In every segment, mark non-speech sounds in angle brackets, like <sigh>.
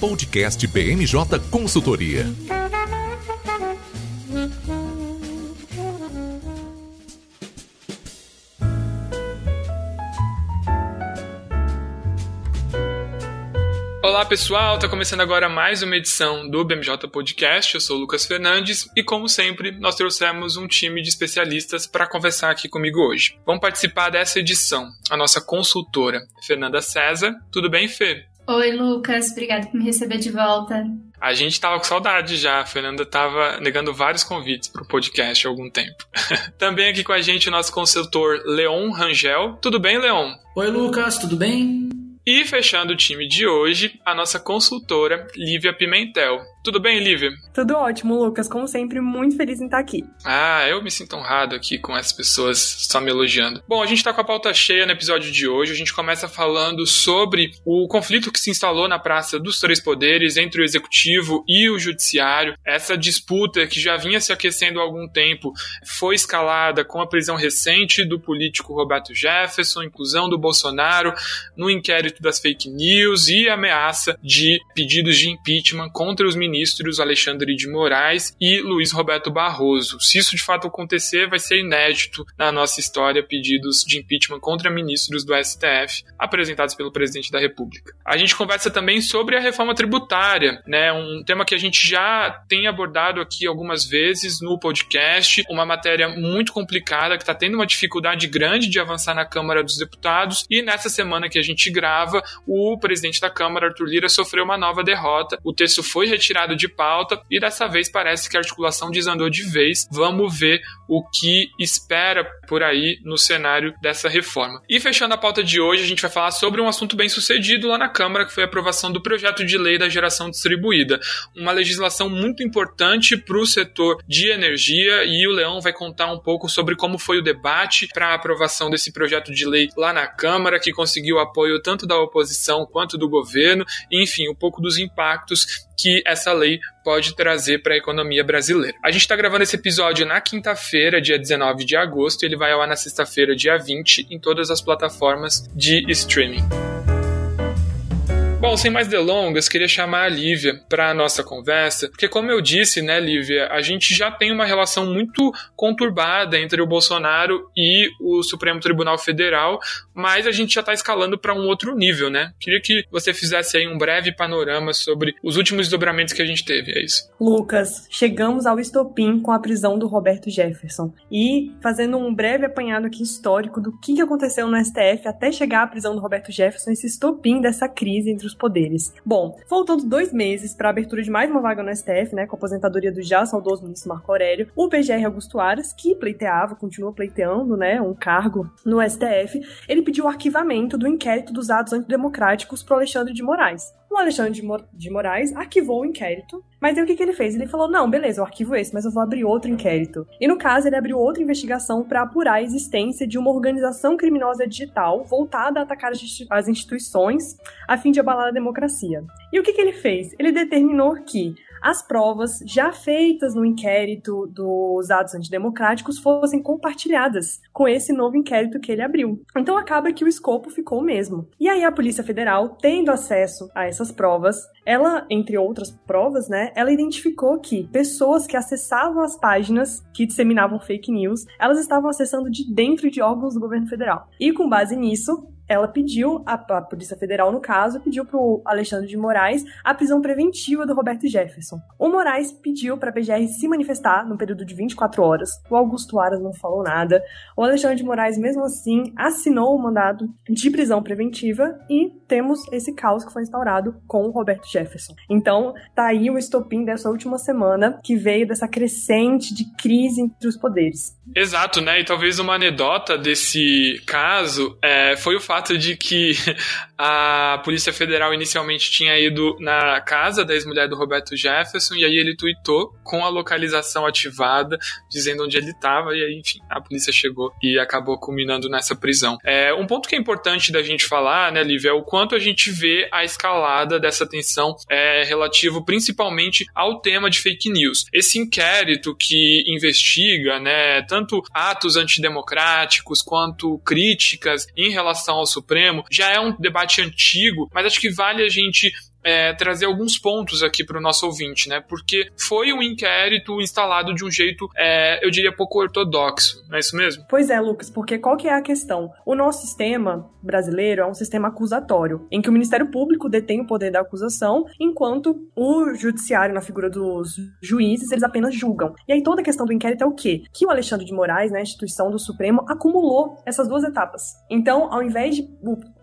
Podcast BMJ Consultoria. Olá pessoal, está começando agora mais uma edição do BMJ Podcast. Eu sou o Lucas Fernandes e, como sempre, nós trouxemos um time de especialistas para conversar aqui comigo hoje. Vamos participar dessa edição a nossa consultora, Fernanda César. Tudo bem, Fê? Oi, Lucas. Obrigada por me receber de volta. A gente estava com saudade já. A Fernanda estava negando vários convites para o podcast há algum tempo. <laughs> Também aqui com a gente o nosso consultor Leon Rangel. Tudo bem, Leon? Oi, Lucas. Tudo bem? E fechando o time de hoje, a nossa consultora Lívia Pimentel. Tudo bem, Lívia? Tudo ótimo, Lucas. Como sempre, muito feliz em estar aqui. Ah, eu me sinto honrado aqui com essas pessoas só me elogiando. Bom, a gente tá com a pauta cheia no episódio de hoje. A gente começa falando sobre o conflito que se instalou na Praça dos Três Poderes entre o Executivo e o Judiciário. Essa disputa que já vinha se aquecendo há algum tempo foi escalada com a prisão recente do político Roberto Jefferson, inclusão do Bolsonaro no inquérito das fake news e ameaça de pedidos de impeachment contra os ministros ministros Alexandre de Moraes e Luiz Roberto Barroso. Se isso de fato acontecer, vai ser inédito na nossa história pedidos de impeachment contra ministros do STF apresentados pelo presidente da República. A gente conversa também sobre a reforma tributária, né? Um tema que a gente já tem abordado aqui algumas vezes no podcast, uma matéria muito complicada que está tendo uma dificuldade grande de avançar na Câmara dos Deputados e nessa semana que a gente grava, o presidente da Câmara, Arthur Lira, sofreu uma nova derrota. O texto foi retirado de pauta e dessa vez parece que a articulação desandou de vez. Vamos ver o que espera por aí no cenário dessa reforma. E fechando a pauta de hoje, a gente vai falar sobre um assunto bem sucedido lá na Câmara, que foi a aprovação do projeto de lei da geração distribuída. Uma legislação muito importante para o setor de energia e o Leão vai contar um pouco sobre como foi o debate para a aprovação desse projeto de lei lá na Câmara, que conseguiu apoio tanto da oposição quanto do governo, enfim, um pouco dos impactos que essa lei pode trazer para a economia brasileira. A gente está gravando esse episódio na quinta-feira, dia 19 de agosto, e ele vai ao ar na sexta-feira, dia 20, em todas as plataformas de streaming. Bom, sem mais delongas, queria chamar a Lívia para a nossa conversa, porque como eu disse, né, Lívia, a gente já tem uma relação muito conturbada entre o Bolsonaro e o Supremo Tribunal Federal, mas a gente já está escalando para um outro nível, né? Queria que você fizesse aí um breve panorama sobre os últimos desdobramentos que a gente teve, é isso. Lucas, chegamos ao estopim com a prisão do Roberto Jefferson e fazendo um breve apanhado aqui histórico do que aconteceu no STF até chegar à prisão do Roberto Jefferson, esse estopim dessa crise entre os poderes. Bom, faltando dois meses para a abertura de mais uma vaga no STF, né, com a aposentadoria do já saudoso ministro Marco Aurélio, o PGR Augusto Aras, que pleiteava, continua pleiteando, né, um cargo no STF, ele pediu o arquivamento do inquérito dos atos antidemocráticos pro Alexandre de Moraes. O Alexandre de, Mor de Moraes arquivou o inquérito, mas aí o que, que ele fez? Ele falou: não, beleza, eu arquivo esse, mas eu vou abrir outro inquérito. E no caso, ele abriu outra investigação para apurar a existência de uma organização criminosa digital voltada a atacar as instituições a fim de abalar a democracia. E o que, que ele fez? Ele determinou que as provas já feitas no inquérito dos atos antidemocráticos fossem compartilhadas com esse novo inquérito que ele abriu. Então acaba que o escopo ficou o mesmo. E aí a Polícia Federal, tendo acesso a essas provas, ela, entre outras provas, né, ela identificou que pessoas que acessavam as páginas que disseminavam fake news, elas estavam acessando de dentro de órgãos do governo federal. E com base nisso, ela pediu, a, a Polícia Federal, no caso, pediu para o Alexandre de Moraes a prisão preventiva do Roberto Jefferson. O Moraes pediu para a PGR se manifestar no período de 24 horas. O Augusto Aras não falou nada. O Alexandre de Moraes, mesmo assim, assinou o mandado de prisão preventiva e temos esse caos que foi instaurado com o Roberto Jefferson. Então, tá aí o estopim dessa última semana que veio dessa crescente de crise entre os poderes. Exato, né? E talvez uma anedota desse caso é, foi o fato fato de que <laughs> a Polícia Federal inicialmente tinha ido na casa da ex-mulher do Roberto Jefferson e aí ele tweetou com a localização ativada, dizendo onde ele estava, e aí, enfim, a polícia chegou e acabou culminando nessa prisão. É, um ponto que é importante da gente falar, né, Lívia, é o quanto a gente vê a escalada dessa tensão é, relativo principalmente ao tema de fake news. Esse inquérito que investiga, né, tanto atos antidemocráticos quanto críticas em relação ao Supremo. Já é um debate antigo, mas acho que vale a gente é, trazer alguns pontos aqui para o nosso ouvinte, né? Porque foi um inquérito instalado de um jeito, é, eu diria, pouco ortodoxo, não é isso mesmo? Pois é, Lucas, porque qual que é a questão? O nosso sistema brasileiro é um sistema acusatório, em que o Ministério Público detém o poder da acusação, enquanto o judiciário, na figura dos juízes, eles apenas julgam. E aí toda a questão do inquérito é o quê? Que o Alexandre de Moraes, né, a instituição do Supremo, acumulou essas duas etapas. Então, ao invés de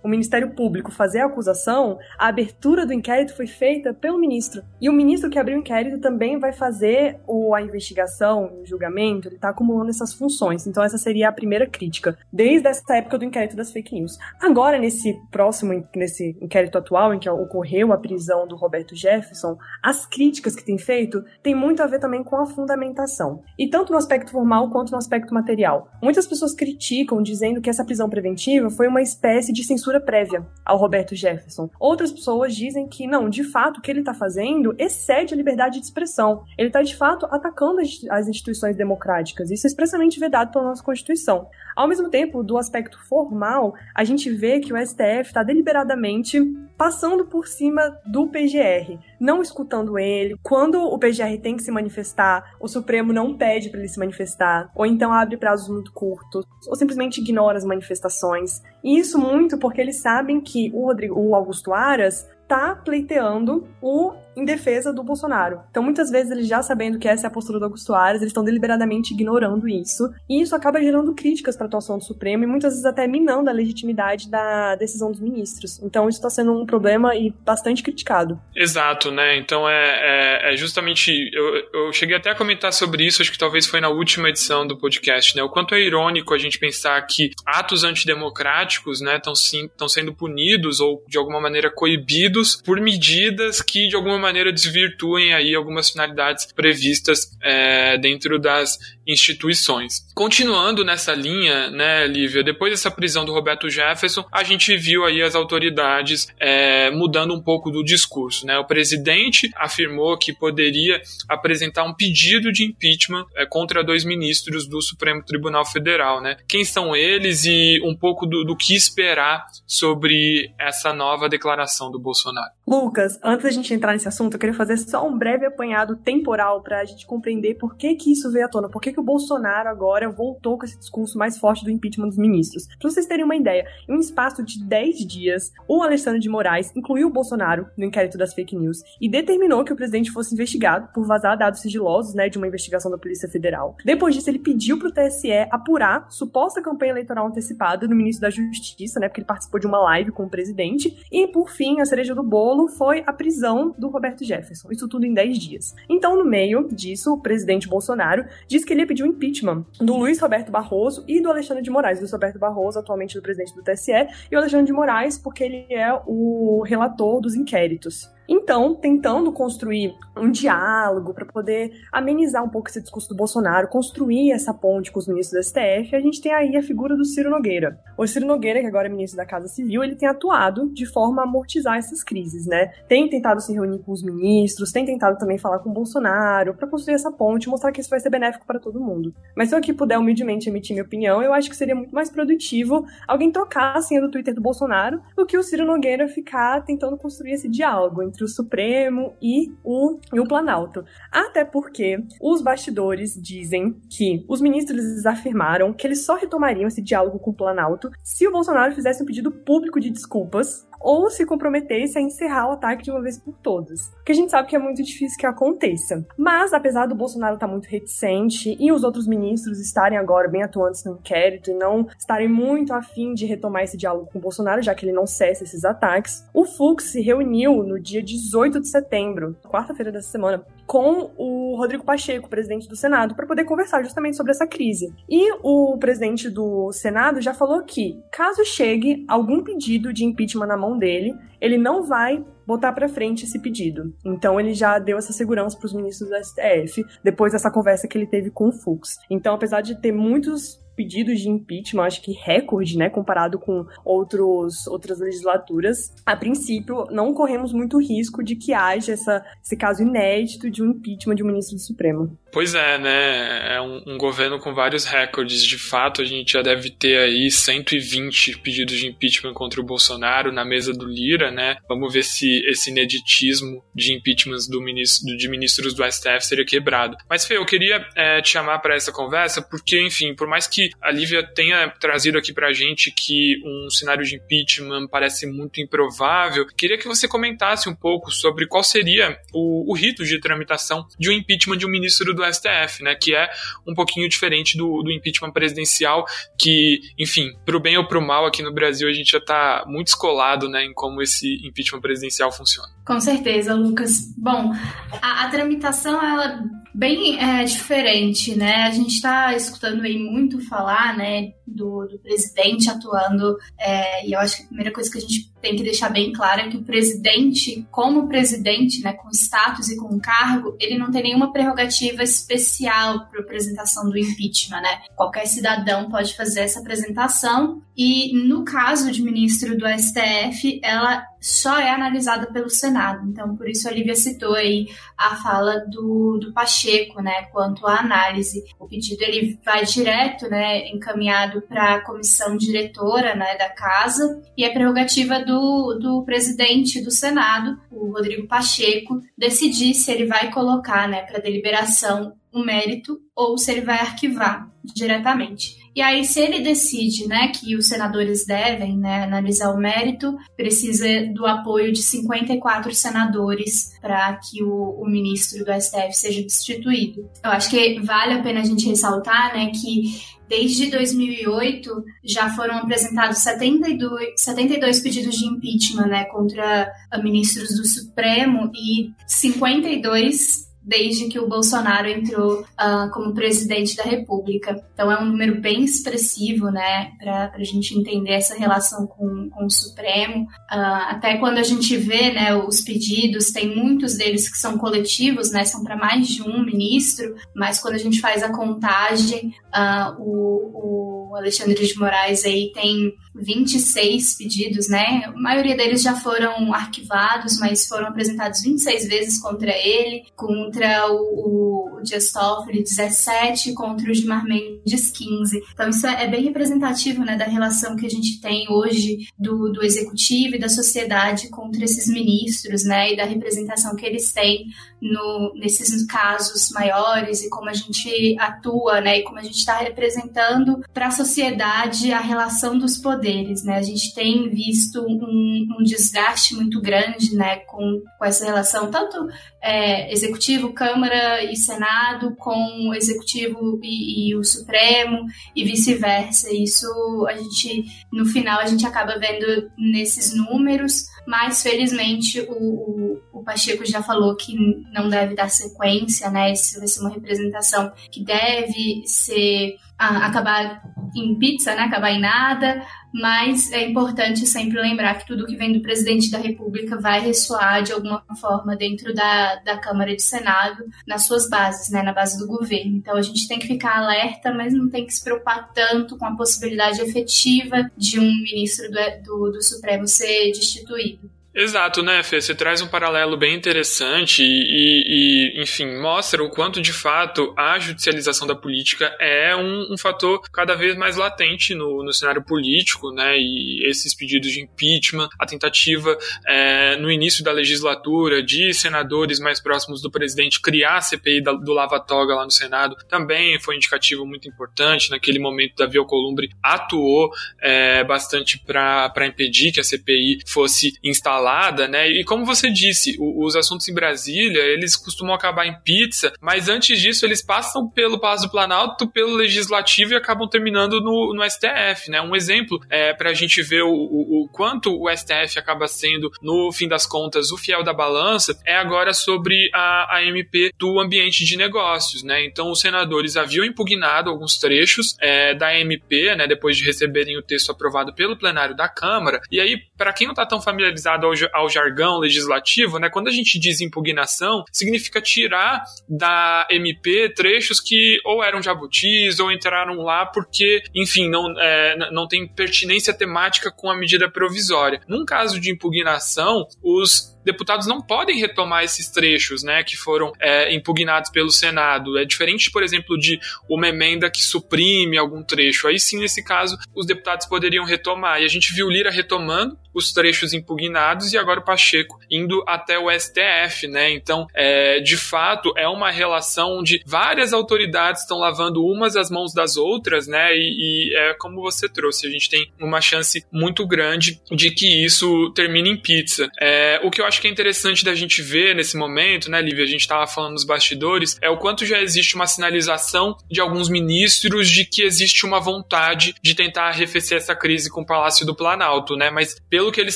Ministério Público fazer a acusação, a abertura do inquérito foi feita pelo ministro. E o ministro que abriu o inquérito também vai fazer o, a investigação, o julgamento, ele está acumulando essas funções. Então, essa seria a primeira crítica, desde essa época do inquérito das fake news. Agora, nesse próximo, nesse inquérito atual, em que ocorreu a prisão do Roberto Jefferson, as críticas que tem feito tem muito a ver também com a fundamentação. E tanto no aspecto formal quanto no aspecto material. Muitas pessoas criticam, dizendo que essa prisão preventiva foi uma espécie de censura censura prévia ao Roberto Jefferson. Outras pessoas dizem que não, de fato, o que ele está fazendo excede a liberdade de expressão. Ele está, de fato, atacando as instituições democráticas. Isso é expressamente vedado pela nossa Constituição. Ao mesmo tempo, do aspecto formal, a gente vê que o STF está deliberadamente passando por cima do PGR, não escutando ele. Quando o PGR tem que se manifestar, o Supremo não pede para ele se manifestar, ou então abre prazos muito curtos, ou simplesmente ignora as manifestações. E isso muito porque eles sabem que o, Rodrigo, o Augusto Aras tá pleiteando o em defesa do Bolsonaro. Então, muitas vezes, eles já sabendo que essa é a postura do Augusto Aras, eles estão deliberadamente ignorando isso. E isso acaba gerando críticas para a atuação do Supremo e muitas vezes até minando a legitimidade da decisão dos ministros. Então, isso está sendo um problema e bastante criticado. Exato, né? Então, é, é, é justamente. Eu, eu cheguei até a comentar sobre isso, acho que talvez foi na última edição do podcast, né? O quanto é irônico a gente pensar que atos antidemocráticos, né, estão sendo punidos ou de alguma maneira coibidos por medidas que de alguma maneira desvirtuem aí algumas finalidades previstas é, dentro das instituições. Continuando nessa linha, né, Lívia, depois dessa prisão do Roberto Jefferson, a gente viu aí as autoridades é, mudando um pouco do discurso, né? O presidente afirmou que poderia apresentar um pedido de impeachment é, contra dois ministros do Supremo Tribunal Federal, né? Quem são eles e um pouco do, do que esperar sobre essa nova declaração do Bolsonaro? Lucas, antes da gente entrar nesse assunto, eu queria fazer só um breve apanhado temporal para a gente compreender por que que isso veio à tona, por que, que o Bolsonaro agora voltou com esse discurso mais forte do impeachment dos ministros. Para vocês terem uma ideia, em um espaço de 10 dias, o Alexandre de Moraes incluiu o Bolsonaro no inquérito das fake news e determinou que o presidente fosse investigado por vazar dados sigilosos, né, de uma investigação da Polícia Federal. Depois disso, ele pediu para o TSE apurar suposta campanha eleitoral antecipada do ministro da Justiça, né, porque ele participou de uma live com o presidente. E, por fim, a cereja do bolo bolo foi a prisão do Roberto Jefferson. Isso tudo em 10 dias. Então, no meio disso, o presidente Bolsonaro disse que ele ia pedir o impeachment do Luiz Roberto Barroso e do Alexandre de Moraes. Luiz Roberto Barroso, atualmente o presidente do TSE, e o Alexandre de Moraes, porque ele é o relator dos inquéritos. Então, tentando construir um diálogo para poder amenizar um pouco esse discurso do Bolsonaro, construir essa ponte com os ministros do STF, a gente tem aí a figura do Ciro Nogueira. O Ciro Nogueira, que agora é ministro da Casa Civil, ele tem atuado de forma a amortizar essas crises, né? Tem tentado se reunir com os ministros, tem tentado também falar com o Bolsonaro para construir essa ponte, mostrar que isso vai ser benéfico para todo mundo. Mas se eu aqui puder humildemente emitir minha opinião, eu acho que seria muito mais produtivo alguém trocar a senha do Twitter do Bolsonaro do que o Ciro Nogueira ficar tentando construir esse diálogo entre o Supremo e o, e o Planalto. Até porque os bastidores dizem que os ministros afirmaram que eles só retomariam esse diálogo com o Planalto se o Bolsonaro fizesse um pedido público de desculpas ou se comprometesse a encerrar o ataque de uma vez por todas. Porque a gente sabe que é muito difícil que aconteça. Mas, apesar do Bolsonaro estar muito reticente e os outros ministros estarem agora bem atuantes no inquérito e não estarem muito afim de retomar esse diálogo com o Bolsonaro, já que ele não cessa esses ataques, o Fux se reuniu no dia 18 de setembro, quarta-feira dessa semana, com o Rodrigo Pacheco, presidente do Senado, para poder conversar justamente sobre essa crise. E o presidente do Senado já falou que, caso chegue algum pedido de impeachment na mão dele, ele não vai botar para frente esse pedido. Então ele já deu essa segurança para os ministros do STF depois dessa conversa que ele teve com o Fux. Então, apesar de ter muitos pedidos de impeachment, acho que recorde, né, comparado com outros, outras legislaturas, a princípio não corremos muito risco de que haja essa, esse caso inédito de um impeachment de um ministro do Supremo. Pois é, né? É um, um, governo com vários recordes. De fato, a gente já deve ter aí 120 pedidos de impeachment contra o Bolsonaro na mesa do Lira, né? Vamos ver se esse ineditismo de impeachments do ministro, de ministros do STF seria quebrado. Mas, Fê, eu queria é, te chamar para essa conversa porque, enfim, por mais que a Lívia tenha trazido aqui pra gente que um cenário de impeachment parece muito improvável, queria que você comentasse um pouco sobre qual seria o, o rito de tramitação de um impeachment de um ministro do STF, né? Que é um pouquinho diferente do, do impeachment presidencial, que, enfim, pro bem ou pro mal aqui no Brasil a gente já tá muito escolado, né, em como esse impeachment presidencial funciona. Com certeza, Lucas. Bom, a, a tramitação ela bem é, diferente, né? A gente está escutando aí muito falar, né, do, do presidente atuando, é, e eu acho que a primeira coisa que a gente tem que deixar bem claro é que o presidente, como presidente, né, com status e com cargo, ele não tem nenhuma prerrogativa especial para apresentação do impeachment, né? Qualquer cidadão pode fazer essa apresentação e no caso de ministro do STF, ela só é analisada pelo Senado. Então, por isso a Lívia citou aí a fala do, do Pacheco, né, quanto à análise. O pedido ele vai direto, né, encaminhado para a comissão diretora, né, da casa e é prerrogativa do, do presidente do Senado, o Rodrigo Pacheco, decidir se ele vai colocar, né, para deliberação o mérito ou se ele vai arquivar diretamente. E aí, se ele decide né, que os senadores devem né, analisar o mérito, precisa do apoio de 54 senadores para que o, o, ministro do STF seja destituído. Eu acho que vale a pena a gente ressaltar né, que Desde 2008 já foram apresentados 72, 72 pedidos de impeachment né, contra ministros do Supremo e 52 desde que o Bolsonaro entrou uh, como presidente da República. Então é um número bem expressivo, né, para a gente entender essa relação com, com o Supremo. Uh, até quando a gente vê, né, os pedidos, tem muitos deles que são coletivos, né, são para mais de um ministro, mas quando a gente faz a contagem, uh, o, o Alexandre de Moraes aí tem 26 pedidos, né? A maioria deles já foram arquivados, mas foram apresentados 26 vezes contra ele, contra o, o Dias Toffoli 17, contra o Gilmar Mendes 15. Então isso é bem representativo, né, da relação que a gente tem hoje do, do executivo e da sociedade contra esses ministros, né, e da representação que eles têm no, nesses casos maiores e como a gente atua, né, e como a gente está representando para a sociedade a relação dos poderes, né? A gente tem visto um, um desgaste muito grande, né, com, com essa relação tanto é, executivo, Câmara e Senado, com o executivo e, e o Supremo e vice-versa. Isso a gente, no final, a gente acaba vendo nesses números mas felizmente o, o, o, Pacheco já falou que não deve dar sequência, né? Isso vai ser uma representação que deve ser acabar em pizza, né? Acabar em nada, mas é importante sempre lembrar que tudo que vem do presidente da República vai ressoar de alguma forma dentro da, da Câmara de Senado, nas suas bases, né? Na base do governo. Então a gente tem que ficar alerta, mas não tem que se preocupar tanto com a possibilidade efetiva de um ministro do, do, do Supremo ser destituído. Exato, né, Fê? Você traz um paralelo bem interessante e, e, enfim, mostra o quanto de fato a judicialização da política é um, um fator cada vez mais latente no, no, cenário político, né? E esses pedidos de impeachment, a tentativa é, no início da legislatura de senadores mais próximos do presidente criar a CPI da, do Lava Toga lá no Senado também foi um indicativo muito importante. Naquele momento, Davi Alcolumbre atuou é, bastante para impedir que a CPI fosse instalada falada, né? E como você disse, os assuntos em Brasília, eles costumam acabar em pizza, mas antes disso eles passam pelo Palácio do Planalto, pelo Legislativo e acabam terminando no, no STF, né? Um exemplo é para a gente ver o, o, o, quanto o STF acaba sendo, no fim das contas, o fiel da balança, é agora sobre a, a MP do ambiente de negócios, né? Então os senadores haviam impugnado alguns trechos é, da MP, né? Depois de receberem o texto aprovado pelo plenário da Câmara. E aí, para quem não está tão familiarizado ao ao jargão legislativo, né, quando a gente diz impugnação, significa tirar da MP trechos que ou eram jabutis ou entraram lá porque, enfim, não, é, não tem pertinência temática com a medida provisória. Num caso de impugnação, os deputados não podem retomar esses trechos, né, que foram é, impugnados pelo Senado. É diferente, por exemplo, de uma emenda que suprime algum trecho. Aí sim, nesse caso, os deputados poderiam retomar. E a gente viu Lira retomando os trechos impugnados e agora o Pacheco indo até o STF, né? Então, é, de fato, é uma relação onde várias autoridades estão lavando umas as mãos das outras, né? E, e é como você trouxe, a gente tem uma chance muito grande de que isso termine em pizza. É, o que eu acho que é interessante da gente ver nesse momento, né, Lívia? A gente estava falando nos bastidores, é o quanto já existe uma sinalização de alguns ministros de que existe uma vontade de tentar arrefecer essa crise com o Palácio do Planalto, né? Mas pelo que eles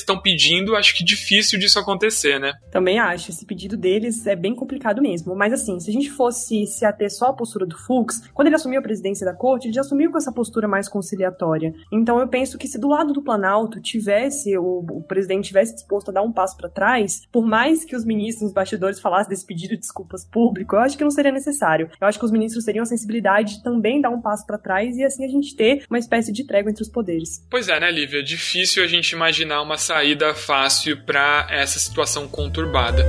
estão pedindo, acho que difícil disso acontecer, né? Também acho. Esse pedido deles é bem complicado mesmo. Mas assim, se a gente fosse se ater só à postura do Fux, quando ele assumiu a presidência da corte, ele já assumiu com essa postura mais conciliatória. Então eu penso que se do lado do Planalto tivesse, o, o presidente tivesse disposto a dar um passo para trás, por mais que os ministros nos bastidores falassem desse pedido de desculpas público, eu acho que não seria necessário. Eu acho que os ministros teriam a sensibilidade de também dar um passo para trás e assim a gente ter uma espécie de trégua entre os poderes. Pois é, né, Lívia? É difícil a gente imaginar uma saída fácil para essa situação conturbada.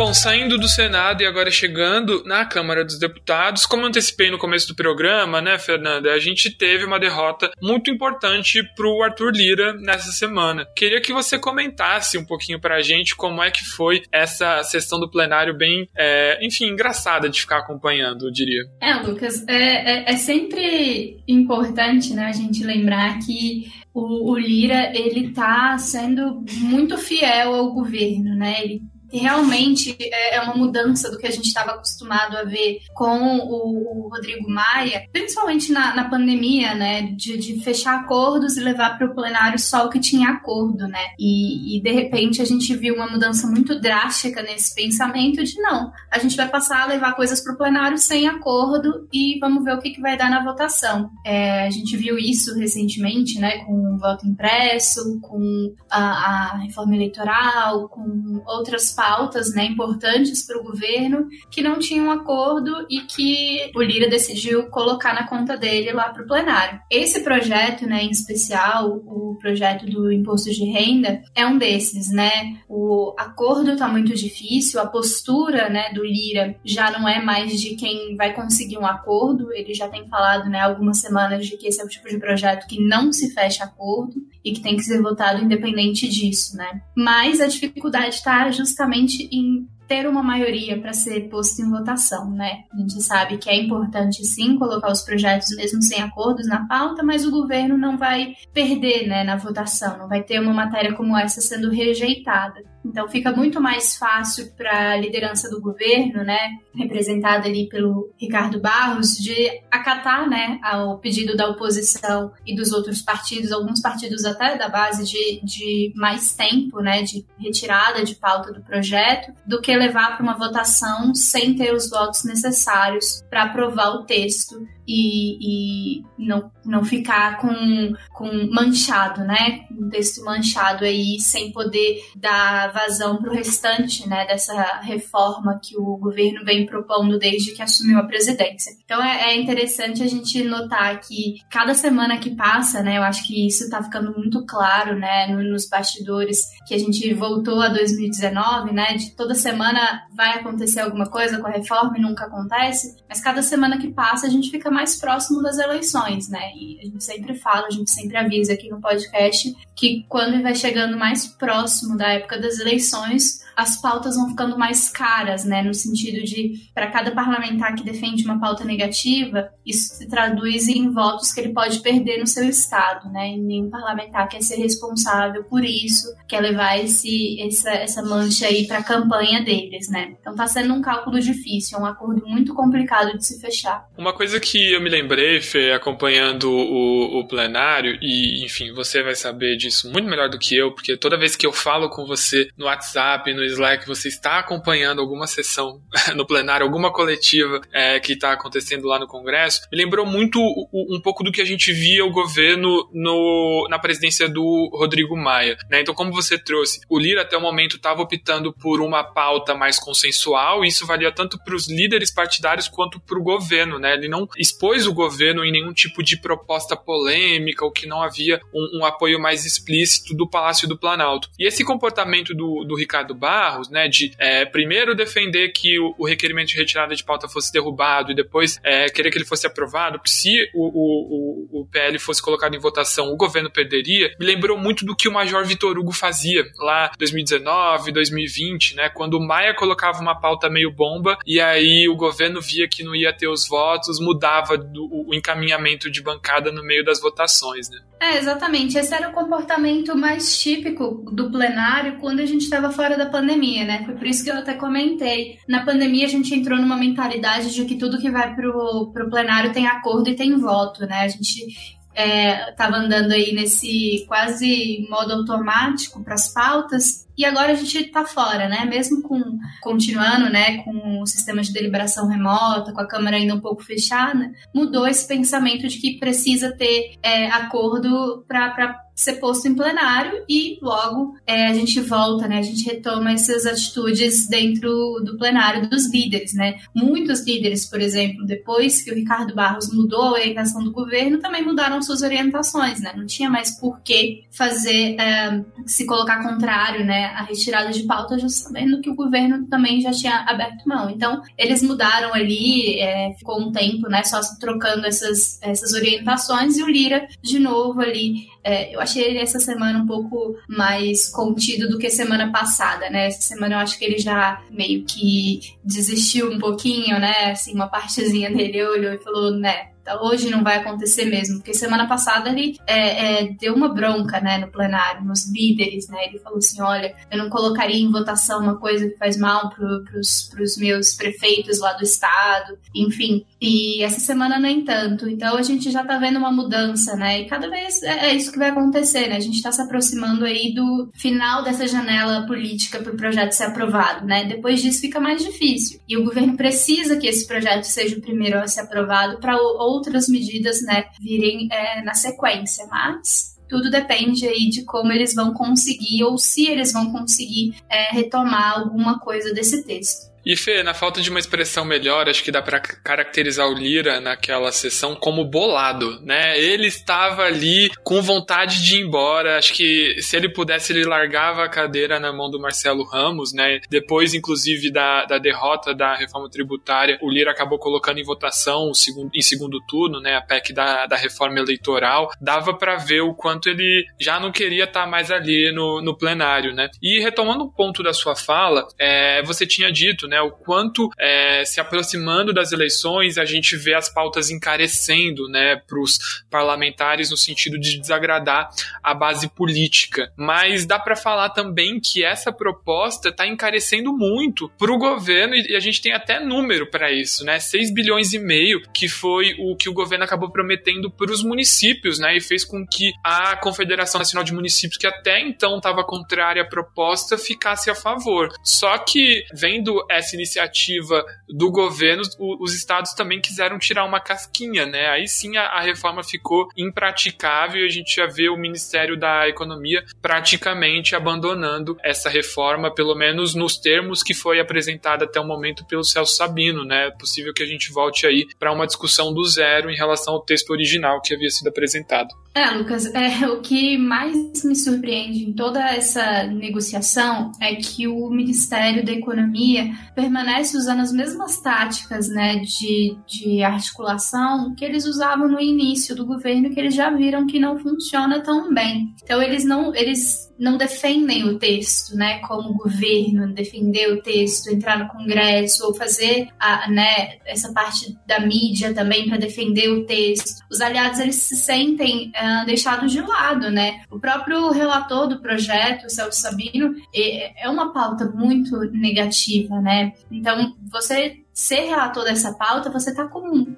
Bom, saindo do Senado e agora chegando na Câmara dos Deputados, como antecipei no começo do programa, né, Fernanda, a gente teve uma derrota muito importante para o Arthur Lira nessa semana. Queria que você comentasse um pouquinho para a gente como é que foi essa sessão do plenário bem, é, enfim, engraçada de ficar acompanhando, eu diria. É, Lucas, é, é, é sempre importante, né, a gente lembrar que o, o Lira ele tá sendo muito fiel ao governo, né? Ele realmente é, é uma mudança do que a gente estava acostumado a ver com o, Rodrigo Maia, principalmente na, na pandemia, né, de, de, fechar acordos e levar para o plenário só o que tinha acordo, né, e, e, de repente a gente viu uma mudança muito drástica nesse pensamento de não, a gente vai passar a levar coisas para o plenário sem acordo e vamos ver o que, que vai dar na votação. É, a gente viu isso recentemente, né, com o voto impresso, com a, a reforma eleitoral, com outras pautas né, importantes para o governo que não tinham acordo e que o Lira decidiu colocar na conta dele lá para o plenário. Esse projeto, né, em especial, o projeto do imposto de renda, é um desses, né? O acordo está muito difícil, a postura, né, do Lira já não é mais de quem vai conseguir um acordo. Ele já tem falado, né, algumas semanas de que esse é o tipo de projeto que não se fecha acordo e que tem que ser votado independente disso, né? Mas a dificuldade está justamente em ter uma maioria para ser posto em votação, né? A gente sabe que é importante sim colocar os projetos mesmo sem acordos na pauta, mas o governo não vai perder, né, na votação, não vai ter uma matéria como essa sendo rejeitada. Então fica muito mais fácil para a liderança do governo, né, representada ali pelo Ricardo Barros, de acatar, né, ao pedido da oposição e dos outros partidos, alguns partidos até da base de, de mais tempo, né, de retirada de pauta do projeto, do que levar para uma votação sem ter os votos necessários para aprovar o texto e, e, não, não ficar com, com manchado, né? Um texto manchado aí, sem poder dar vazão para o restante, né? Dessa reforma que o governo vem propondo desde que assumiu a presidência. Então é, é interessante a gente notar que cada semana que passa, né? Eu acho que isso está ficando muito claro, né? Nos bastidores que a gente voltou a 2019, né? De toda semana vai acontecer alguma coisa com a reforma e nunca acontece, mas cada semana que passa a gente fica mais próximo das eleições, né? E a gente sempre fala, a gente sempre avisa aqui no podcast que quando vai chegando mais próximo da época das eleições, as pautas vão ficando mais caras, né? No sentido de, para cada parlamentar que defende uma pauta negativa, isso se traduz em votos que ele pode perder no seu estado, né? E nenhum parlamentar quer ser responsável por isso, quer levar esse, essa, essa mancha aí para a campanha deles, né? Então tá sendo um cálculo difícil, um acordo muito complicado de se fechar. Uma coisa que eu me lembrei, Fê, acompanhando o, o plenário, e enfim, você vai saber disso muito melhor do que eu, porque toda vez que eu falo com você no WhatsApp, no Slack você está acompanhando alguma sessão <laughs> no plenário, alguma coletiva é, que está acontecendo lá no Congresso, me lembrou muito um pouco do que a gente via o governo no, na presidência do Rodrigo Maia. Né? Então, como você trouxe, o Lira até o momento estava optando por uma pauta mais consensual, e isso valia tanto para os líderes partidários quanto para o governo. Né? Ele não expôs o governo em nenhum tipo de proposta polêmica ou que não havia um, um apoio mais explícito do Palácio do Planalto. E esse comportamento do, do Ricardo Barros, né, de é, primeiro defender que o, o, requerimento de retirada de pauta fosse derrubado e depois é, querer que ele fosse aprovado, se o, o, o, PL fosse colocado em votação, o governo perderia, me lembrou muito do que o Major Vitor Hugo fazia lá 2019, 2020, né, quando o Maia colocava uma pauta meio bomba e aí o governo via que não ia ter os votos, mudava do, o encaminhamento de bancada no meio das votações, né? É, exatamente. Esse era o comportamento mais típico do plenário quando a gente estava fora da pandemia, né? Foi por isso que eu até comentei. Na pandemia a gente entrou numa mentalidade de que tudo que vai pro, pro plenário tem acordo e tem voto, né? A gente estava é, andando aí nesse quase modo automático para as pautas e agora a gente está fora, né? Mesmo com continuando, né, com o sistema de deliberação remota, com a câmara ainda um pouco fechada, mudou esse pensamento de que precisa ter é, acordo para ser posto em plenário e logo é, a gente volta, né? A gente retoma essas atitudes dentro do plenário dos líderes, né? Muitos líderes, por exemplo, depois que o Ricardo Barros mudou a orientação do governo, também mudaram suas orientações, né? Não tinha mais por que fazer é, se colocar contrário, né? A retirada de pauta, já sabendo que o governo também já tinha aberto mão. Então, eles mudaram ali, é, ficou um tempo, né? Só trocando essas, essas orientações e o Lira de novo ali é, eu achei ele essa semana um pouco mais contido do que semana passada, né? Essa semana eu acho que ele já meio que desistiu um pouquinho, né? Assim, uma partezinha dele olhou e falou, né? hoje não vai acontecer mesmo, porque semana passada ele é, é, deu uma bronca, né, no plenário, nos líderes, né, ele falou assim, olha, eu não colocaria em votação uma coisa que faz mal pros, pros meus prefeitos lá do estado, enfim, e essa semana nem tanto, então a gente já tá vendo uma mudança, né, e cada vez é, é isso que vai acontecer, né, a gente tá se aproximando aí do final dessa janela política pro projeto ser aprovado, né, depois disso fica mais difícil, e o governo precisa que esse projeto seja o primeiro a ser aprovado para outras medidas, né, virem é, na sequência, mas tudo depende aí de como eles vão conseguir ou se eles vão conseguir é, retomar alguma coisa desse texto. E Fê, na falta de uma expressão melhor, acho que dá para caracterizar o Lira naquela sessão como bolado, né? Ele estava ali com vontade de ir embora. Acho que se ele pudesse, ele largava a cadeira na mão do Marcelo Ramos, né? Depois, inclusive, da, da derrota da reforma tributária, o Lira acabou colocando em votação segundo, em segundo turno, né? A PEC da, da reforma eleitoral. Dava para ver o quanto ele já não queria estar tá mais ali no, no plenário, né? E retomando um ponto da sua fala, é, você tinha dito, né, o quanto é, se aproximando das eleições a gente vê as pautas encarecendo, né, para os parlamentares no sentido de desagradar a base política. Mas dá para falar também que essa proposta está encarecendo muito para o governo e a gente tem até número para isso, né, 6 bilhões e meio que foi o que o governo acabou prometendo para os municípios, né, e fez com que a Confederação Nacional de Municípios, que até então estava contrária à proposta, ficasse a favor. Só que vendo essa iniciativa do governo, os estados também quiseram tirar uma casquinha, né? Aí sim a, a reforma ficou impraticável e a gente já vê o Ministério da Economia praticamente abandonando essa reforma, pelo menos nos termos que foi apresentada até o momento pelo Celso Sabino, né? É possível que a gente volte aí para uma discussão do zero em relação ao texto original que havia sido apresentado. É, Lucas, é, o que mais me surpreende em toda essa negociação é que o Ministério da Economia permanece usando as mesmas táticas né, de, de articulação que eles usavam no início do governo, que eles já viram que não funciona tão bem. Então, eles não. Eles não defendem o texto, né, como governo, defender o texto, entrar no Congresso ou fazer a, né, essa parte da mídia também para defender o texto. Os aliados eles se sentem uh, deixados de lado, né? O próprio relator do projeto, o Celso Sabino, é, é uma pauta muito negativa, né? Então você ser relator dessa pauta, você está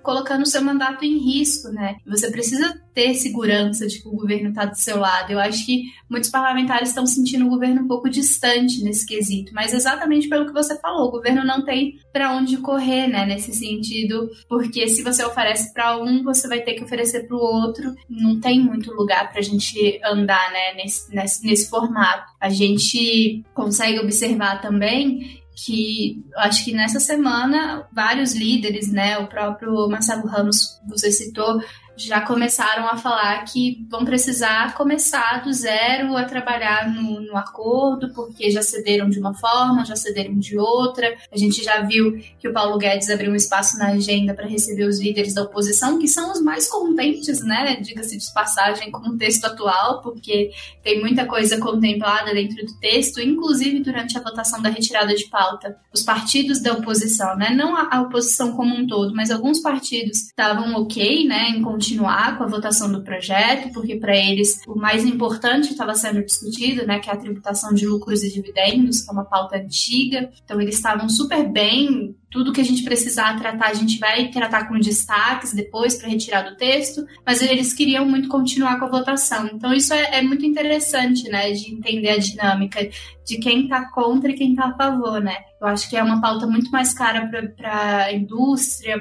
colocando o seu mandato em risco, né? Você precisa ter segurança de que o governo está do seu lado. Eu acho que muitos parlamentares estão sentindo o governo um pouco distante nesse quesito, mas exatamente pelo que você falou, o governo não tem para onde correr, né? Nesse sentido, porque se você oferece para um, você vai ter que oferecer para o outro. Não tem muito lugar para a gente andar, né? Nesse, nesse, nesse formato. A gente consegue observar também que acho que nessa semana vários líderes, né, o próprio Marcelo Ramos, você citou, já começaram a falar que vão precisar começar do zero a trabalhar no, no, acordo, porque já cederam de uma forma, já cederam de outra. A gente já viu que o Paulo Guedes abriu um espaço na agenda para receber os líderes da oposição, que são os mais contentes, né? Diga-se de passagem, com o texto atual, porque tem muita coisa contemplada dentro do texto, inclusive durante a votação da retirada de pauta. Os partidos da oposição, né? Não a, a oposição como um todo, mas alguns partidos estavam ok, né? Em continuar com a votação do projeto, porque para eles o mais importante estava sendo discutido, né, que é a tributação de lucros e dividendos, que é uma pauta antiga. Então eles estavam super bem tudo que a gente precisar tratar, a gente vai tratar com destaques depois para retirar do texto, mas eles queriam muito continuar com a votação. Então, isso é, é muito interessante, né, de entender a dinâmica de quem está contra e quem está a favor, né. Eu acho que é uma pauta muito mais cara para a indústria,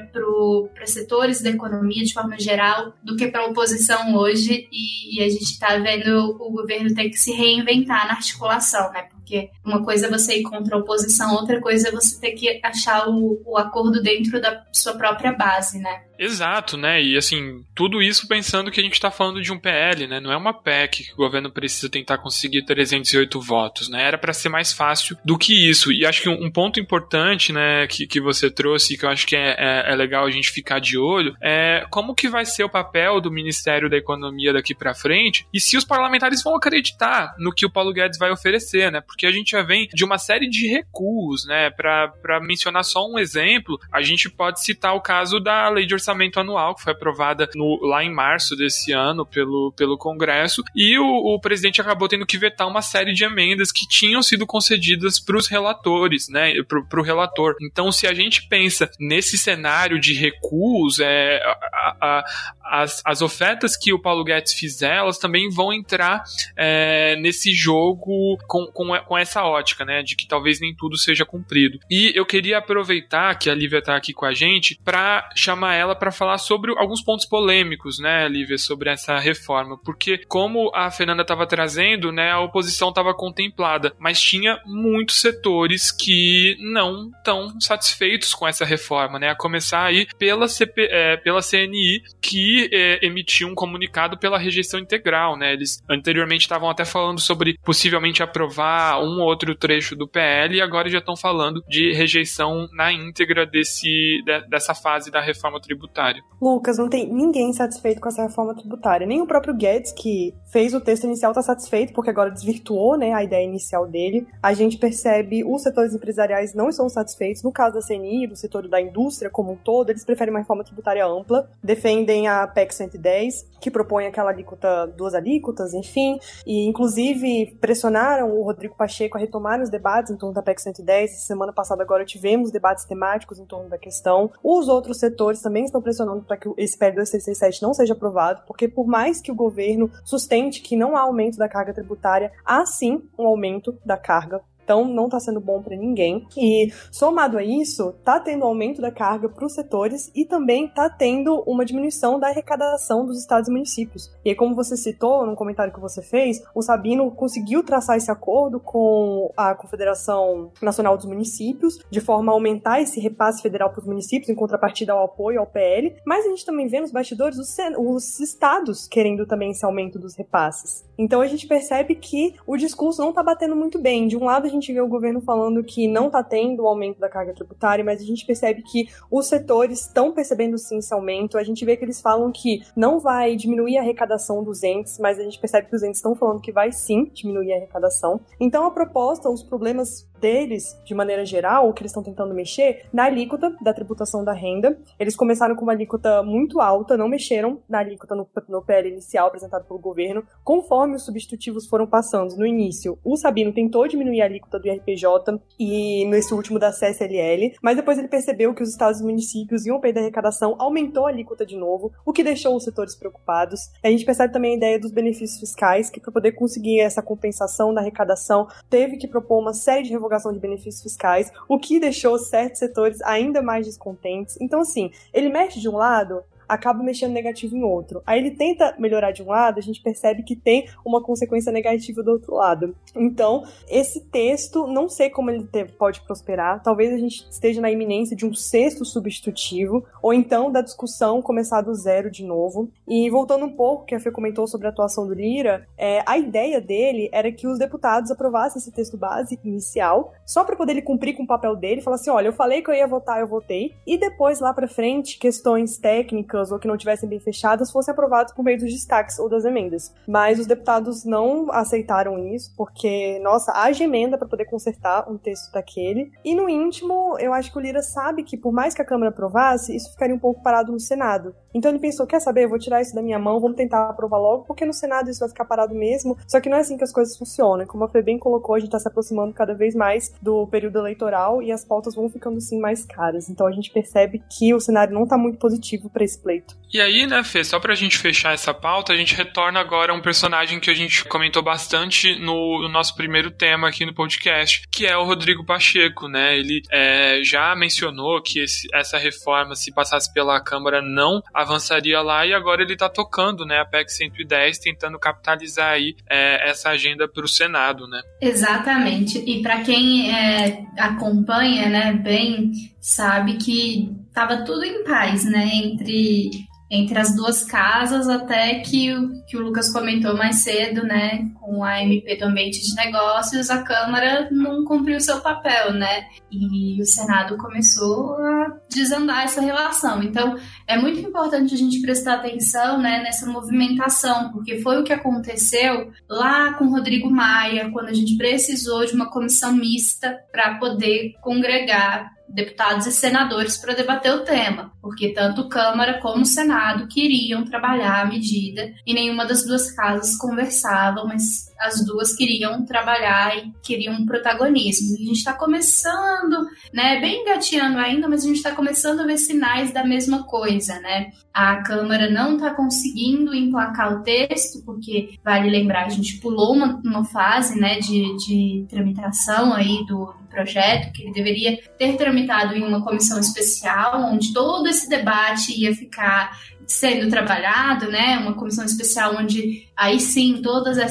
para setores da economia de forma geral, do que para a oposição hoje, e, e a gente está vendo o governo ter que se reinventar na articulação, né, porque uma coisa é você ir contra a oposição, outra coisa é você ter que achar o, o acordo dentro da sua própria base, né? Exato, né? E assim, tudo isso pensando que a gente está falando de um PL, né? Não é uma PEC que o governo precisa tentar conseguir 308 votos, né? Era para ser mais fácil do que isso. E acho que um, ponto importante, né, que, que você trouxe, que eu acho que é, é, é legal a gente ficar de olho, é como que vai ser o papel do Ministério da Economia daqui para frente e se os parlamentares vão acreditar no que o Paulo Guedes vai oferecer, né? Porque a gente já vem de uma série de recuos, né? Para mencionar só um exemplo, a gente pode citar o caso da lei de orçamento orçamento anual, que foi aprovada no, lá em março desse ano pelo, pelo Congresso, e o, o presidente acabou tendo que vetar uma série de emendas que tinham sido concedidas para os relatores, né, para o relator. Então, se a gente pensa nesse cenário de recuos, é, a, a, as, as ofertas que o Paulo Guedes fizer, elas também vão entrar é, nesse jogo com, com, com, essa ótica, né, de que talvez nem tudo seja cumprido. E eu queria aproveitar que a Lívia está aqui com a gente para chamar ela para falar sobre alguns pontos polêmicos, né, Lívia, sobre essa reforma, porque como a Fernanda estava trazendo, né, a oposição estava contemplada, mas tinha muitos setores que não estão satisfeitos com essa reforma, né, a começar aí pela, CP, é, pela CNI, que é, emitiu um comunicado pela rejeição integral, né, eles anteriormente estavam até falando sobre possivelmente aprovar um ou outro trecho do PL e agora já estão falando de rejeição na íntegra desse, de, dessa fase da reforma tributária. Lucas, não tem ninguém satisfeito com essa reforma tributária. Nem o próprio Guedes, que fez o texto inicial, está satisfeito, porque agora desvirtuou né, a ideia inicial dele. A gente percebe os setores empresariais não estão satisfeitos. No caso da CNI, do setor da indústria como um todo, eles preferem uma reforma tributária ampla, defendem a PEC 110, que propõe aquela alíquota, duas alíquotas, enfim, e inclusive pressionaram o Rodrigo Pacheco a retomar os debates em torno da PEC 110. Semana passada agora tivemos debates temáticos em torno da questão. Os outros setores também estão pressionando para que esse PL 2667 não seja aprovado, porque por mais que o governo sustente que não há aumento da carga tributária, há sim um aumento da carga então não está sendo bom para ninguém. E somado a isso, tá tendo aumento da carga para os setores e também tá tendo uma diminuição da arrecadação dos estados e municípios. E aí, como você citou no comentário que você fez, o Sabino conseguiu traçar esse acordo com a Confederação Nacional dos Municípios, de forma a aumentar esse repasse federal para os municípios em contrapartida ao apoio ao PL. Mas a gente também vê nos bastidores os, os estados querendo também esse aumento dos repasses. Então a gente percebe que o discurso não está batendo muito bem. De um lado, gente vê o governo falando que não está tendo o aumento da carga tributária, mas a gente percebe que os setores estão percebendo sim esse aumento. A gente vê que eles falam que não vai diminuir a arrecadação dos entes, mas a gente percebe que os entes estão falando que vai sim diminuir a arrecadação. Então a proposta, os problemas deles, de maneira geral, o que eles estão tentando mexer, na alíquota da tributação da renda. Eles começaram com uma alíquota muito alta, não mexeram na alíquota no, no PL inicial apresentado pelo governo. Conforme os substitutivos foram passando no início, o Sabino tentou diminuir a alíquota do IRPJ e nesse último da CSLL, mas depois ele percebeu que os estados e municípios iam perder arrecadação, aumentou a alíquota de novo, o que deixou os setores preocupados. A gente percebe também a ideia dos benefícios fiscais, que para poder conseguir essa compensação da arrecadação, teve que propor uma série de revogação de benefícios fiscais, o que deixou certos setores ainda mais descontentes. Então, assim, ele mexe de um lado, acaba mexendo negativo em outro. Aí ele tenta melhorar de um lado, a gente percebe que tem uma consequência negativa do outro lado. Então, esse texto, não sei como ele pode prosperar. Talvez a gente esteja na iminência de um sexto substitutivo, ou então da discussão começar do zero de novo. E voltando um pouco, que a Fê comentou sobre a atuação do Lira, é, a ideia dele era que os deputados aprovassem esse texto básico inicial, só para poder ele cumprir com o papel dele, falar assim: olha, eu falei que eu ia votar, eu votei, e depois lá para frente, questões técnicas ou que não tivessem bem fechadas fossem aprovados por meio dos destaques ou das emendas. Mas os deputados não aceitaram isso, porque, nossa, haja emenda para poder consertar um texto daquele. E no íntimo, eu acho que o Lira sabe que, por mais que a Câmara aprovasse, isso ficaria um pouco parado no Senado. Então ele pensou: quer saber, eu vou tirar isso da minha mão, vamos tentar aprovar logo, porque no Senado isso vai ficar parado mesmo. Só que não é assim que as coisas funcionam. Como a Fê bem colocou, a gente está se aproximando cada vez mais do período eleitoral e as pautas vão ficando assim mais caras. Então a gente percebe que o cenário não está muito positivo para esse pleito. E aí, né, Fê, só pra gente fechar essa pauta, a gente retorna agora a um personagem que a gente comentou bastante no, no nosso primeiro tema aqui no podcast, que é o Rodrigo Pacheco, né? Ele é, já mencionou que esse, essa reforma, se passasse pela Câmara, não avançaria lá e agora ele tá tocando, né, a PEC 110, tentando capitalizar aí é, essa agenda para o Senado, né? Exatamente. E para quem é, acompanha, né, bem, sabe que tava tudo em paz, né, entre entre as duas casas, até que o que o Lucas comentou mais cedo, né, com a MP do Ambiente de Negócios, a Câmara não cumpriu seu papel, né, e o Senado começou a desandar essa relação. Então, é muito importante a gente prestar atenção, né, nessa movimentação, porque foi o que aconteceu lá com Rodrigo Maia, quando a gente precisou de uma comissão mista para poder congregar deputados e senadores para debater o tema, porque tanto Câmara como Senado queriam trabalhar a medida e nenhuma das duas casas conversava, mas as duas queriam trabalhar e queriam um protagonismo. A gente está começando, né, bem engateando ainda, mas a gente está começando a ver sinais da mesma coisa, né? A Câmara não está conseguindo emplacar o texto, porque vale lembrar, a gente pulou uma, uma fase, né, de, de tramitação aí do, projeto, que ele deveria ter tramitado em uma comissão especial, onde todo esse debate ia ficar sendo trabalhado, né? Uma comissão especial onde aí sim todos uh,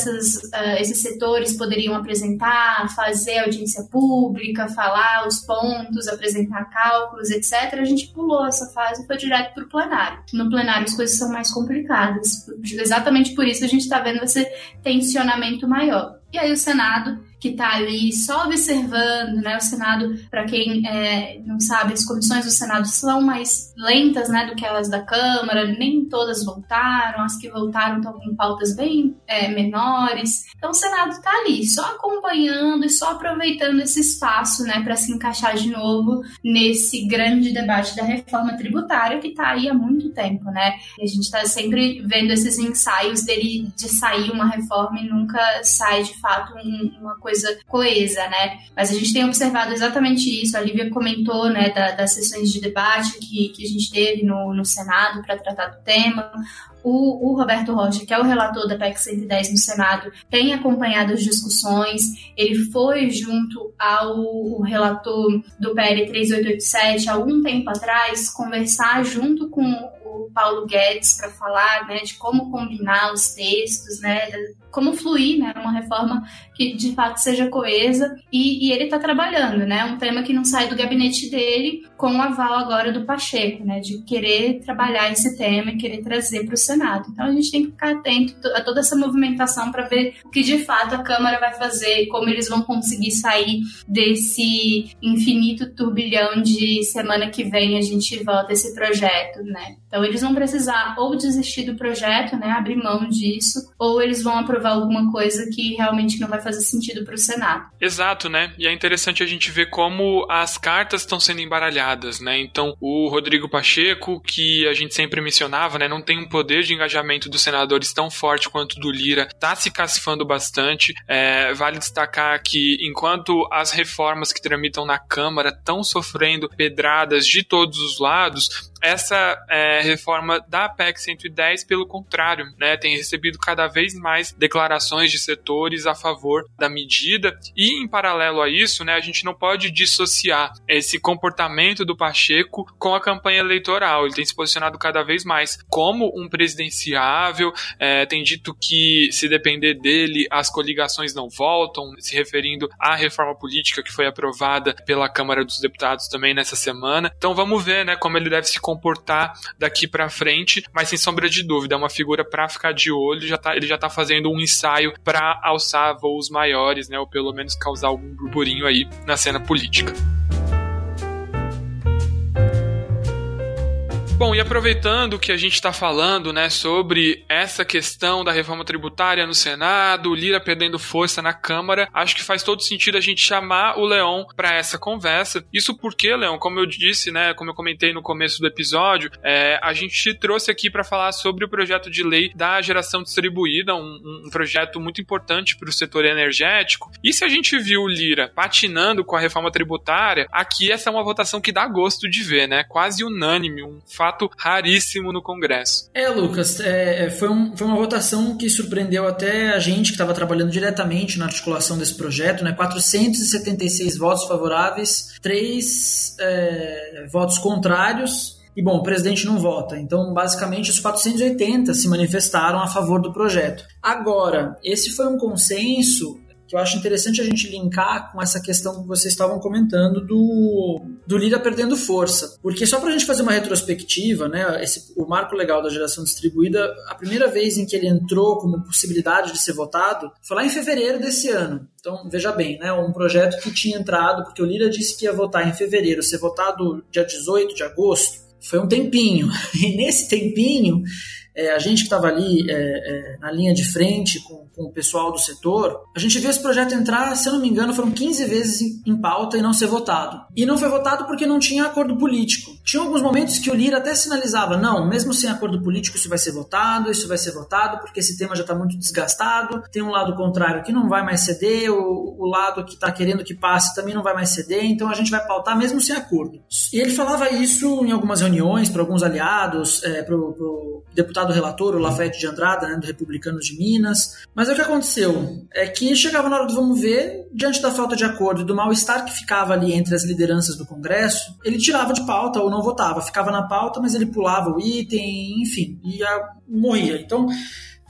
esses setores poderiam apresentar, fazer audiência pública, falar os pontos, apresentar cálculos, etc. A gente pulou essa fase e foi direto para o plenário. No plenário as coisas são mais complicadas. Exatamente por isso a gente está vendo esse tensionamento maior. E aí o Senado que está ali só observando, né? O Senado, para quem é, não sabe, as comissões do Senado são mais lentas, né, do que elas da Câmara. Nem todas voltaram, as que voltaram estão com pautas bem é, menores. Então o Senado está ali, só acompanhando e só aproveitando esse espaço, né, para se encaixar de novo nesse grande debate da reforma tributária que está aí há muito tempo, né? E a gente está sempre vendo esses ensaios dele de sair uma reforma e nunca sai de fato um, uma coisa coisa coesa, né? Mas a gente tem observado exatamente isso. A Lívia comentou, né, da, das sessões de debate que, que a gente teve no, no Senado para tratar do tema. O, o, Roberto Rocha, que é o relator da PEC 110 no Senado, tem acompanhado as discussões. Ele foi junto ao relator do PL 3887 há algum tempo atrás conversar junto com o Paulo Guedes para falar né, de como combinar os textos, né, como fluir, né, uma reforma que de fato seja coesa e, e ele está trabalhando, né, um tema que não sai do gabinete dele com o aval agora do Pacheco, né, de querer trabalhar esse tema e querer trazer para o Senado. Então a gente tem que ficar atento a toda essa movimentação para ver o que de fato a Câmara vai fazer, como eles vão conseguir sair desse infinito turbilhão de semana que vem a gente volta esse projeto, né. Então eles vão precisar ou desistir do projeto, né, abrir mão disso, ou eles vão aprovar alguma coisa que realmente não vai fazer sentido para o Senado. Exato, né? E é interessante a gente ver como as cartas estão sendo embaralhadas, né? Então, o Rodrigo Pacheco, que a gente sempre mencionava, né, não tem um poder de engajamento dos senadores tão forte quanto do Lira, tá se cacifando bastante. É, vale destacar que enquanto as reformas que tramitam na Câmara estão sofrendo pedradas de todos os lados, essa é, reforma da PEC 110, pelo contrário, né, tem recebido cada vez mais declarações de setores a favor da medida e, em paralelo a isso, né, a gente não pode dissociar esse comportamento do Pacheco com a campanha eleitoral. Ele tem se posicionado cada vez mais como um presidenciável, é, tem dito que se depender dele, as coligações não voltam, se referindo à reforma política que foi aprovada pela Câmara dos Deputados também nessa semana. Então vamos ver, né, como ele deve se comportar daqui para frente, mas sem sombra de dúvida, é uma figura para ficar de olho, já tá, ele já tá fazendo um ensaio para alçar voos maiores, né, ou pelo menos causar algum burburinho aí na cena política. Bom, e aproveitando que a gente está falando né, sobre essa questão da reforma tributária no Senado, o Lira perdendo força na Câmara, acho que faz todo sentido a gente chamar o Leão para essa conversa. Isso porque, Leão, como eu disse, né, como eu comentei no começo do episódio, é, a gente te trouxe aqui para falar sobre o projeto de lei da geração distribuída, um, um projeto muito importante para o setor energético. E se a gente viu o Lira patinando com a reforma tributária, aqui essa é uma votação que dá gosto de ver, né? Quase unânime, um fato fato raríssimo no Congresso. É, Lucas, é, é, foi, um, foi uma votação que surpreendeu até a gente que estava trabalhando diretamente na articulação desse projeto, né? 476 votos favoráveis, 3 é, votos contrários e bom, o presidente não vota. Então, basicamente, os 480 se manifestaram a favor do projeto. Agora, esse foi um consenso que eu acho interessante a gente linkar com essa questão que vocês estavam comentando do, do Lira perdendo força. Porque só para a gente fazer uma retrospectiva, né, esse, o marco legal da geração distribuída, a primeira vez em que ele entrou como possibilidade de ser votado foi lá em fevereiro desse ano. Então, veja bem, né, um projeto que tinha entrado, porque o Lira disse que ia votar em fevereiro, ser votado dia 18 de agosto, foi um tempinho. <laughs> E nesse tempinho, é, a gente que estava ali é, é, na linha de frente com, com, o pessoal do setor, a gente viu esse projeto entrar, se eu não me engano, foram 15 vezes em, em, pauta e não ser votado. E não foi votado porque não tinha acordo político. Tinha alguns momentos que o Lira até sinalizava: não, mesmo sem acordo político, isso vai ser votado, isso vai ser votado, porque esse tema já está muito desgastado. Tem um lado contrário que não vai mais ceder, o, o lado que está querendo que passe também não vai mais ceder, então a gente vai pautar mesmo sem acordo. E ele falava isso em algumas reuniões para alguns aliados, é, para o deputado deputado relator, o Lafayette de Andrada, né, do Republicanos de Minas. Mas o que aconteceu é que chegava na hora do vamos ver, diante da falta de acordo e do mal-estar que ficava ali entre as lideranças do Congresso, ele tirava de pauta ou não votava. Ficava na pauta, mas ele pulava o item, enfim, e morria. Então,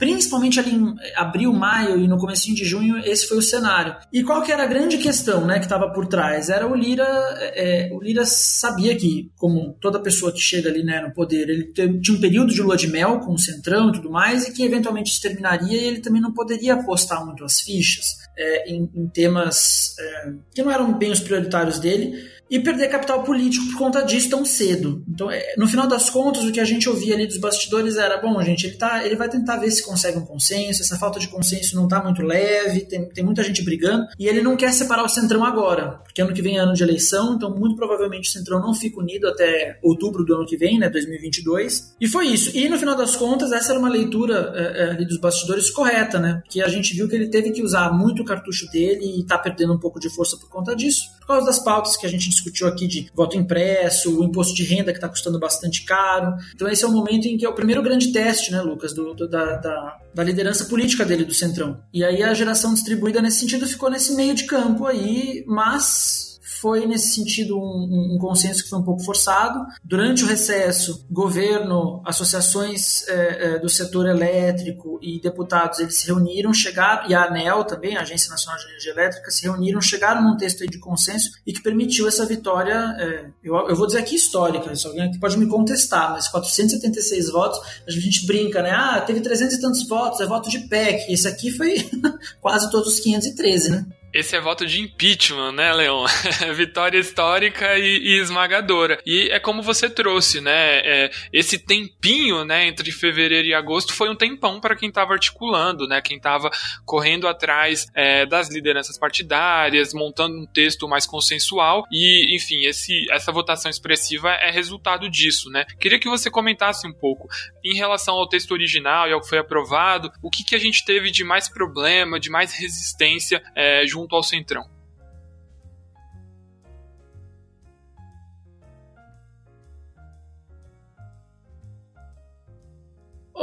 principalmente ali em abril, maio e no começo de junho, esse foi o cenário. E qual que era a grande questão né, que estava por trás? Era o Lira, é, o Lira sabia que, como toda pessoa que chega ali né, no poder, ele tinha um período de lua de mel com o Centrão e tudo mais, e que eventualmente se terminaria e ele também não poderia apostar muito as fichas é, em, em, temas é, que não eram bem os prioritários dele, e perder capital político por conta disso tão cedo. Então, é, no final das contas, o que a gente ouvia ali dos bastidores era: bom, gente, ele, tá, ele vai tentar ver se consegue um consenso, essa falta de consenso não está muito leve, tem, tem muita gente brigando, e ele não quer separar o Centrão agora, porque ano que vem é ano de eleição, então muito provavelmente o Centrão não fica unido até outubro do ano que vem, né, 2022. E foi isso. E no final das contas, essa era uma leitura é, é, ali dos bastidores correta, né? Que a gente viu que ele teve que usar muito o cartucho dele e está perdendo um pouco de força por conta disso, por causa das pautas que a gente aqui de voto impresso, o imposto de renda que está custando bastante caro. Então esse é o momento em que é o primeiro grande teste, né, Lucas, do, do, da, da, da, liderança política dele do Centrão. E aí a geração distribuída nesse sentido ficou nesse meio de campo aí, mas foi, nesse sentido, um, um, consenso que foi um pouco forçado. Durante o recesso, governo, associações é, é, do setor elétrico e deputados, eles se reuniram, chegaram, e a ANEL também, a Agência Nacional de Energia Elétrica, se reuniram, chegaram num texto de consenso e que permitiu essa vitória, é, eu, eu, vou dizer aqui histórica, alguém aqui pode me contestar, mas 476 votos, a gente brinca, né? Ah, teve 300 e tantos votos, é voto de PEC. Esse aqui foi <laughs> quase todos os 513, né? Esse é voto de impeachment, né, Leon? <laughs> Vitória histórica e, e, esmagadora. E é como você trouxe, né? É, esse tempinho, né, entre fevereiro e agosto foi um tempão para quem estava articulando, né? Quem estava correndo atrás é, das lideranças partidárias, montando um texto mais consensual e, enfim, esse, essa votação expressiva é resultado disso, né? Queria que você comentasse um pouco em relação ao texto original e ao que foi aprovado, o que, que a gente teve de mais problema, de mais resistência é, junto ao Centrão.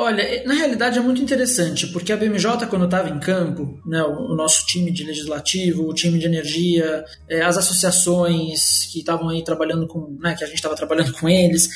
Olha, na realidade é muito interessante, porque a BMJ, quando estava em campo, né, o, nosso time de legislativo, o time de energia, é, as associações que estavam aí trabalhando com, né, que a gente estava trabalhando com eles,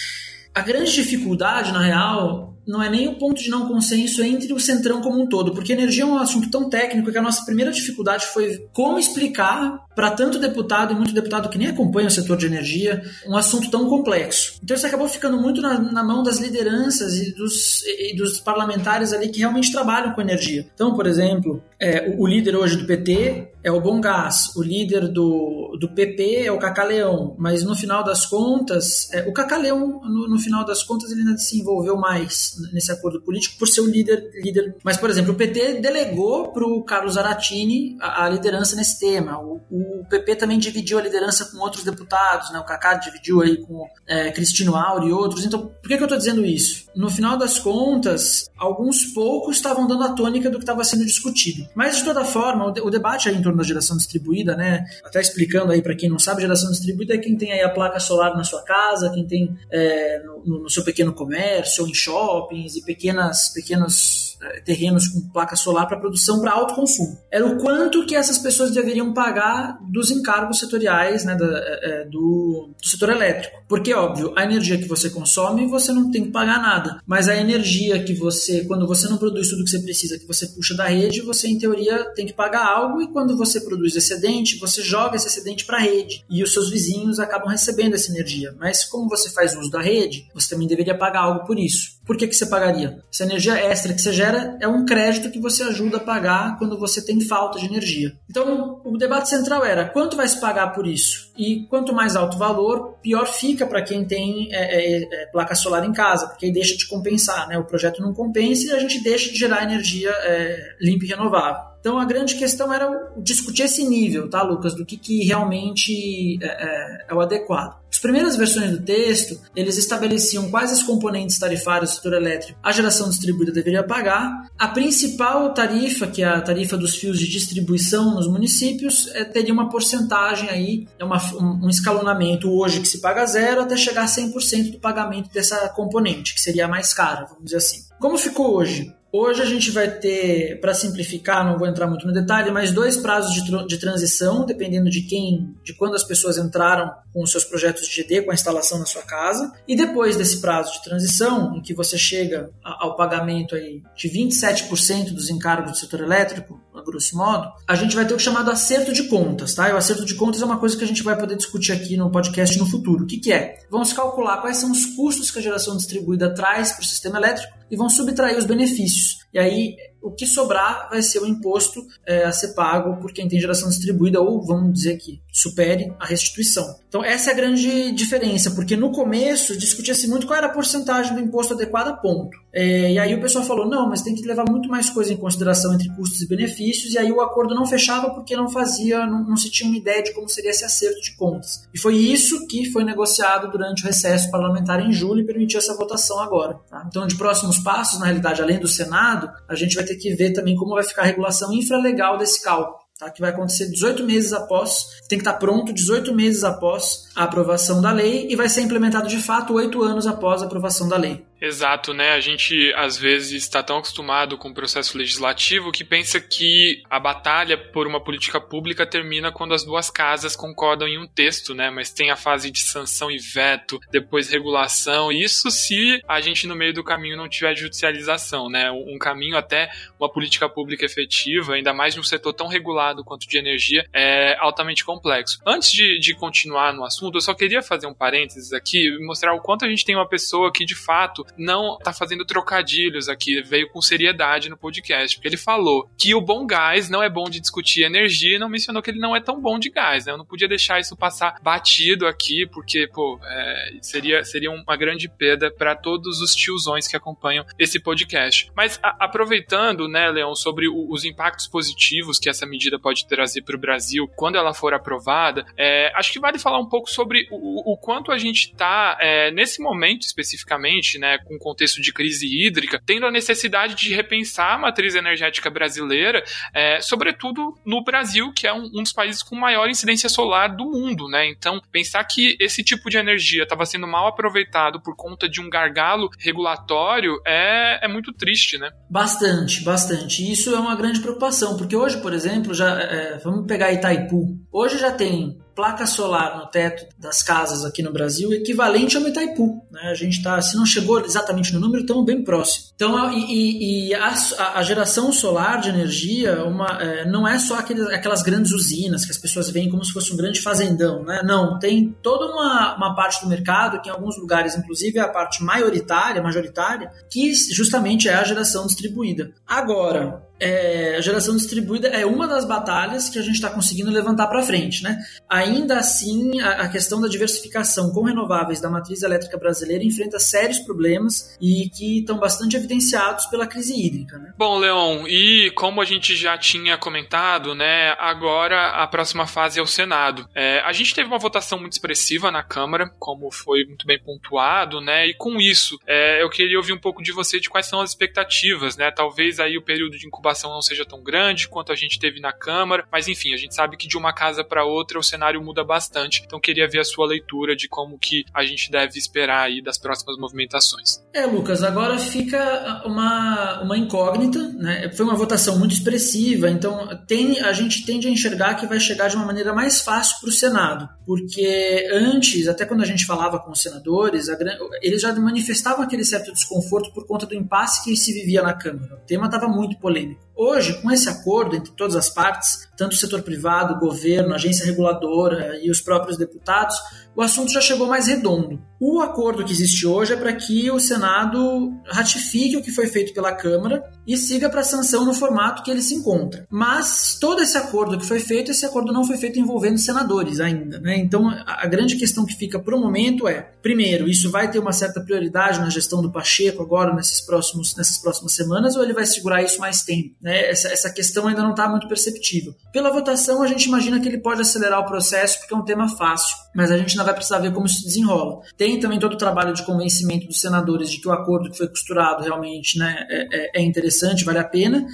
a grande dificuldade, na real, não é nem o ponto de não consenso entre o Centrão como um todo, porque energia é um assunto tão técnico que a nossa primeira dificuldade foi como explicar para tanto deputado e muito deputado que nem acompanha o setor de energia um assunto tão complexo. Então isso acabou ficando muito na, na mão das lideranças e dos, e dos, parlamentares ali que realmente trabalham com energia. Então, por exemplo, é, o, o, líder hoje do PT é o Bom Gás, o líder do, do PP é o Cacaleão, mas no final das contas, é, o Cacaleão, no, no final das contas, ele ainda se envolveu mais nesse acordo político por ser o líder. líder. Mas, por exemplo, o PT delegou para o Carlos Aratini a, a, liderança nesse tema. O, o, PP também dividiu a liderança com outros deputados, né? o Cacá dividiu aí com é, Cristino Auri e outros. Então, por que, que eu estou dizendo isso? No final das contas, alguns poucos estavam dando a tônica do que estava sendo discutido. Mas, de toda forma, o, o debate aí em torno da geração distribuída, né? até explicando aí para quem não sabe, geração distribuída é quem tem aí a placa solar na sua casa, quem tem é, no, no seu pequeno comércio ou em shopping, shoppings e pequenas, pequenos é, terrenos com placa solar para produção para alto consumo. Era o quanto que essas pessoas deveriam pagar dos encargos setoriais né, da, é, do, do, setor elétrico. Porque, óbvio, a energia que você consome, você não tem que pagar nada. Mas a energia que você, quando você não produz tudo que você precisa, que você puxa da rede, você, em teoria, tem que pagar algo. E quando você produz excedente, você joga esse excedente para a rede. E os seus vizinhos acabam recebendo essa energia. Mas como você faz uso da rede, você também deveria pagar algo por isso. Por que, que você pagaria? Essa energia extra que você gera é um crédito que você ajuda a pagar quando você tem falta de energia. Então, o debate central era quanto vai se pagar por isso? E quanto mais alto o valor, pior fica para quem tem é, é, é, placa solar em casa, porque aí deixa de compensar, né? O projeto não compensa e a gente deixa de gerar energia é, limpa e renovável. Então a grande questão era discutir esse nível, tá, Lucas, do que, que realmente é, é, é o adequado. As primeiras versões do texto, eles estabeleciam quais os componentes tarifários do setor elétrico a geração distribuída deveria pagar. A principal tarifa, que é a tarifa dos fios de distribuição nos municípios, é, teria uma porcentagem aí, é uma, um, escalonamento hoje que se paga zero até chegar a 100% do pagamento dessa componente, que seria a mais cara, vamos dizer assim. Como ficou hoje? Hoje a gente vai ter, para simplificar, não vou entrar muito no detalhe, mas dois prazos de, de, transição, dependendo de quem, de quando as pessoas entraram com os seus projetos de GD, com a instalação na sua casa. E depois desse prazo de transição, em que você chega ao pagamento aí de 27% dos encargos do setor elétrico, a grosso modo, a gente vai ter o chamado acerto de contas, tá? E o acerto de contas é uma coisa que a gente vai poder discutir aqui no podcast no futuro. O que, que é? Vamos calcular quais são os custos que a geração distribuída traz para o sistema elétrico e vão subtrair os benefícios. E aí o que sobrar vai ser o imposto é, a ser pago por quem tem geração distribuída ou vamos dizer que supere a restituição. Então essa é a grande diferença, porque no começo discutia-se muito qual era a porcentagem do imposto adequada, ponto. É, e aí o pessoal falou, não, mas tem que levar muito mais coisa em consideração entre custos e benefícios, e aí o acordo não fechava porque não fazia, não, não se tinha uma ideia de como seria esse acerto de contas. E foi isso que foi negociado durante o recesso parlamentar em julho e permitiu essa votação agora. Tá? Então de próximos passos, na realidade, além do Senado, a gente vai ter que ver também como vai ficar a regulação infralegal desse cálculo. Tá, que vai acontecer 18 meses após, tem que estar pronto 18 meses após a aprovação da lei e vai ser implementado de fato oito anos após a aprovação da lei. Exato, né? A gente às vezes está tão acostumado com o processo legislativo que pensa que a batalha por uma política pública termina quando as duas casas concordam em um texto, né? Mas tem a fase de sanção e veto, depois regulação. Isso se a gente no meio do caminho não tiver judicialização, né? Um caminho até uma política pública efetiva, ainda mais num setor tão regulado quanto de energia, é altamente complexo. Antes de, de continuar no assunto assunto, eu só queria fazer um parênteses aqui e mostrar o quanto a gente tem uma pessoa que de fato não tá fazendo trocadilhos aqui, veio com seriedade no podcast, porque ele falou que o bom gás não é bom de discutir energia e não mencionou que ele não é tão bom de gás, né? Eu não podia deixar isso passar batido aqui, porque, pô, é, seria, seria uma grande perda para todos os tiozões que acompanham esse podcast. Mas a, aproveitando, né, Leon, sobre o, os impactos positivos que essa medida pode trazer para o Brasil quando ela for aprovada, é, acho que vale falar um pouco sobre o, o quanto a gente está, é, nesse momento especificamente, né, com o contexto de crise hídrica, tendo a necessidade de repensar a matriz energética brasileira, é, sobretudo no Brasil, que é um, um, dos países com maior incidência solar do mundo, né? Então, pensar que esse tipo de energia estava sendo mal aproveitado por conta de um gargalo regulatório é, é muito triste, né? Bastante, bastante. Isso é uma grande preocupação, porque hoje, por exemplo, já é, vamos pegar Itaipu. Hoje já tem placa solar no teto das casas aqui no Brasil equivalente ao Itaipu. Né? A gente está, se não chegou exatamente no número, estamos bem próximo. Então, e, e a, a, geração solar de energia uma, é, não é só aquelas grandes usinas que as pessoas veem como se fosse um grande fazendão. Né? Não, tem toda uma, uma parte do mercado, que em alguns lugares, inclusive, é a parte maioritária, majoritária, que justamente é a geração distribuída. Agora, é, a geração distribuída é uma das batalhas que a gente está conseguindo levantar para frente. Né? Ainda assim, a, a, questão da diversificação com renováveis da matriz elétrica brasileira enfrenta sérios problemas e que estão bastante evidenciados pela crise hídrica. Né? Bom, Leon, e como a gente já tinha comentado, né, agora a próxima fase é o Senado. É, a gente teve uma votação muito expressiva na Câmara, como foi muito bem pontuado, né, e com isso é, eu queria ouvir um pouco de você de quais são as expectativas, né, talvez aí o período de incubação não seja tão grande quanto a gente teve na Câmara, mas enfim, a gente sabe que de uma casa para outra o cenário muda bastante. Então queria ver a sua leitura de como que a gente deve esperar aí das próximas movimentações. É, Lucas, agora fica uma, uma incógnita, né? Foi uma votação muito expressiva, então tem, a gente tende a enxergar que vai chegar de uma maneira mais fácil para o Senado, porque antes, até quando a gente falava com os senadores, a, eles já manifestavam aquele certo desconforto por conta do impasse que se vivia na Câmara. O tema estava muito polêmico. day. Hoje, com esse acordo entre todas as partes, tanto o setor privado, o governo, a agência reguladora e os próprios deputados, o assunto já chegou mais redondo. O acordo que existe hoje é para que o Senado ratifique o que foi feito pela Câmara e siga para a sanção no formato que ele se encontra. Mas todo esse acordo que foi feito, esse acordo não foi feito envolvendo senadores ainda. Né? Então, a grande questão que fica para o momento é: primeiro, isso vai ter uma certa prioridade na gestão do Pacheco agora, nesses próximos, nessas próximas semanas, ou ele vai segurar isso mais tempo? Né? Essa, essa questão ainda não está muito perceptível. Pela votação, a gente imagina que ele pode acelerar o processo porque é um tema fácil, mas a gente ainda vai precisar ver como isso se desenrola. Tem também todo o trabalho de convencimento dos senadores de que o acordo que foi costurado realmente né, é, é, é interessante, vale a pena.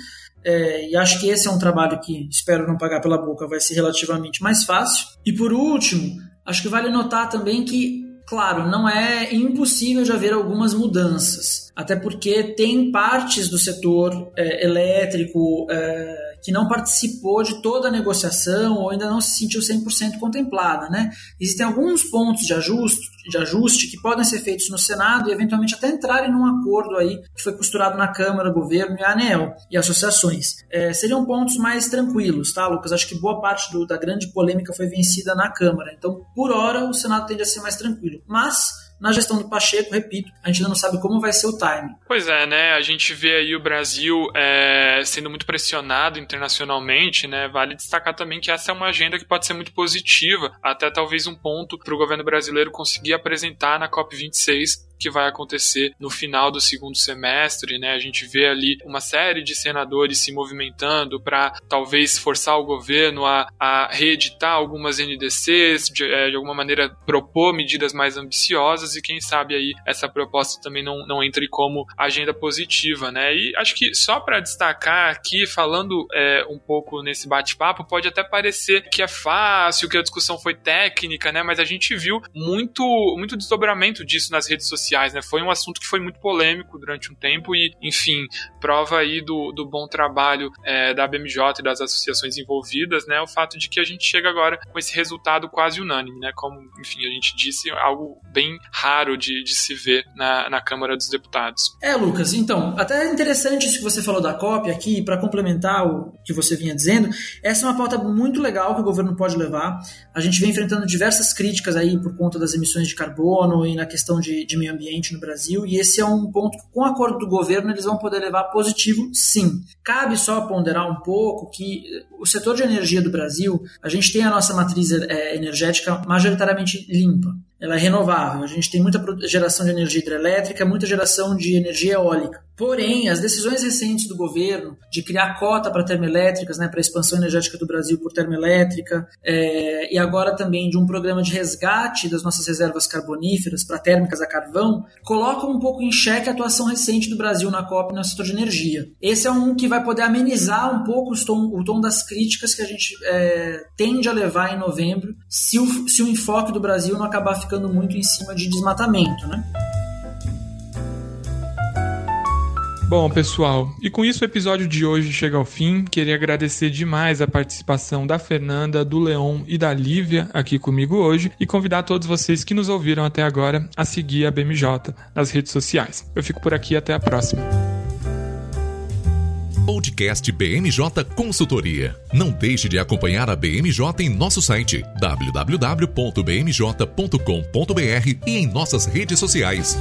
É, e acho que esse é um trabalho que, espero não pagar pela boca, vai ser relativamente mais fácil. E por último, acho que vale notar também que Claro, não é impossível de haver algumas mudanças, até porque tem partes do setor é, elétrico é, que não participou de toda a negociação ou ainda não se sentiu 100% contemplada. Né? Existem alguns pontos de ajuste, de ajuste que podem ser feitos no Senado e eventualmente até entrarem num acordo aí que foi costurado na Câmara, governo e ANEL e associações. É, seriam pontos mais tranquilos, tá, Lucas? Acho que boa parte do, da grande polêmica foi vencida na Câmara. Então, por hora, o Senado tende a ser mais tranquilo. Mas na gestão do Pacheco, repito, a gente ainda não sabe como vai ser o time. Pois é, né? A gente vê aí o Brasil é, sendo muito pressionado internacionalmente, né? Vale destacar também que essa é uma agenda que pode ser muito positiva, até talvez um ponto para o governo brasileiro conseguir apresentar na COP26 que vai acontecer no final do segundo semestre, né? A gente vê ali uma série de senadores se movimentando para talvez forçar o governo a, a reeditar algumas NDCs, de, é, de, alguma maneira propor medidas mais ambiciosas e quem sabe aí essa proposta também não, não entre como agenda positiva, né? E acho que só para destacar aqui, falando é, um pouco nesse bate-papo, pode até parecer que é fácil, que a discussão foi técnica, né? Mas a gente viu muito, muito desdobramento disso nas redes sociais sociais, né? Foi um assunto que foi muito polêmico durante um tempo e, enfim, prova aí do, do bom trabalho é, da BMJ e das associações envolvidas, né? O fato de que a gente chega agora com esse resultado quase unânime, né? Como, enfim, a gente disse, algo bem raro de, de se ver na, na Câmara dos Deputados. É, Lucas, então, até interessante isso que você falou da cópia aqui, para complementar o que você vinha dizendo, essa é uma pauta muito legal que o governo pode levar. A gente vem enfrentando diversas críticas aí por conta das emissões de carbono e na questão de, de meio ambiente no Brasil, e esse é um ponto que, com acordo do governo, eles vão poder levar positivo, sim. Cabe só ponderar um pouco que o setor de energia do Brasil, a gente tem a nossa matriz é, energética majoritariamente limpa ela é renovável. A gente tem muita geração de energia hidrelétrica, muita geração de energia eólica. Porém, as decisões recentes do governo de criar cota para termoelétricas, né, para a expansão energética do Brasil por termoelétrica, é, e agora também de um programa de resgate das nossas reservas carboníferas para térmicas a carvão, colocam um pouco em xeque a atuação recente do Brasil na COP no setor de energia. Esse é um que vai poder amenizar um pouco tom, o tom das críticas que a gente é, tende a levar em novembro, se o, se o enfoque do Brasil não acabar ficando muito em cima de desmatamento, né? Bom, pessoal, e com isso o episódio de hoje chega ao fim. Queria agradecer demais a participação da Fernanda, do Leon e da Lívia aqui comigo hoje e convidar todos vocês que nos ouviram até agora a seguir a BMJ nas redes sociais. Eu fico por aqui até a próxima. Podcast BMJ Consultoria. Não deixe de acompanhar a BMJ em nosso site www.bmj.com.br e em nossas redes sociais.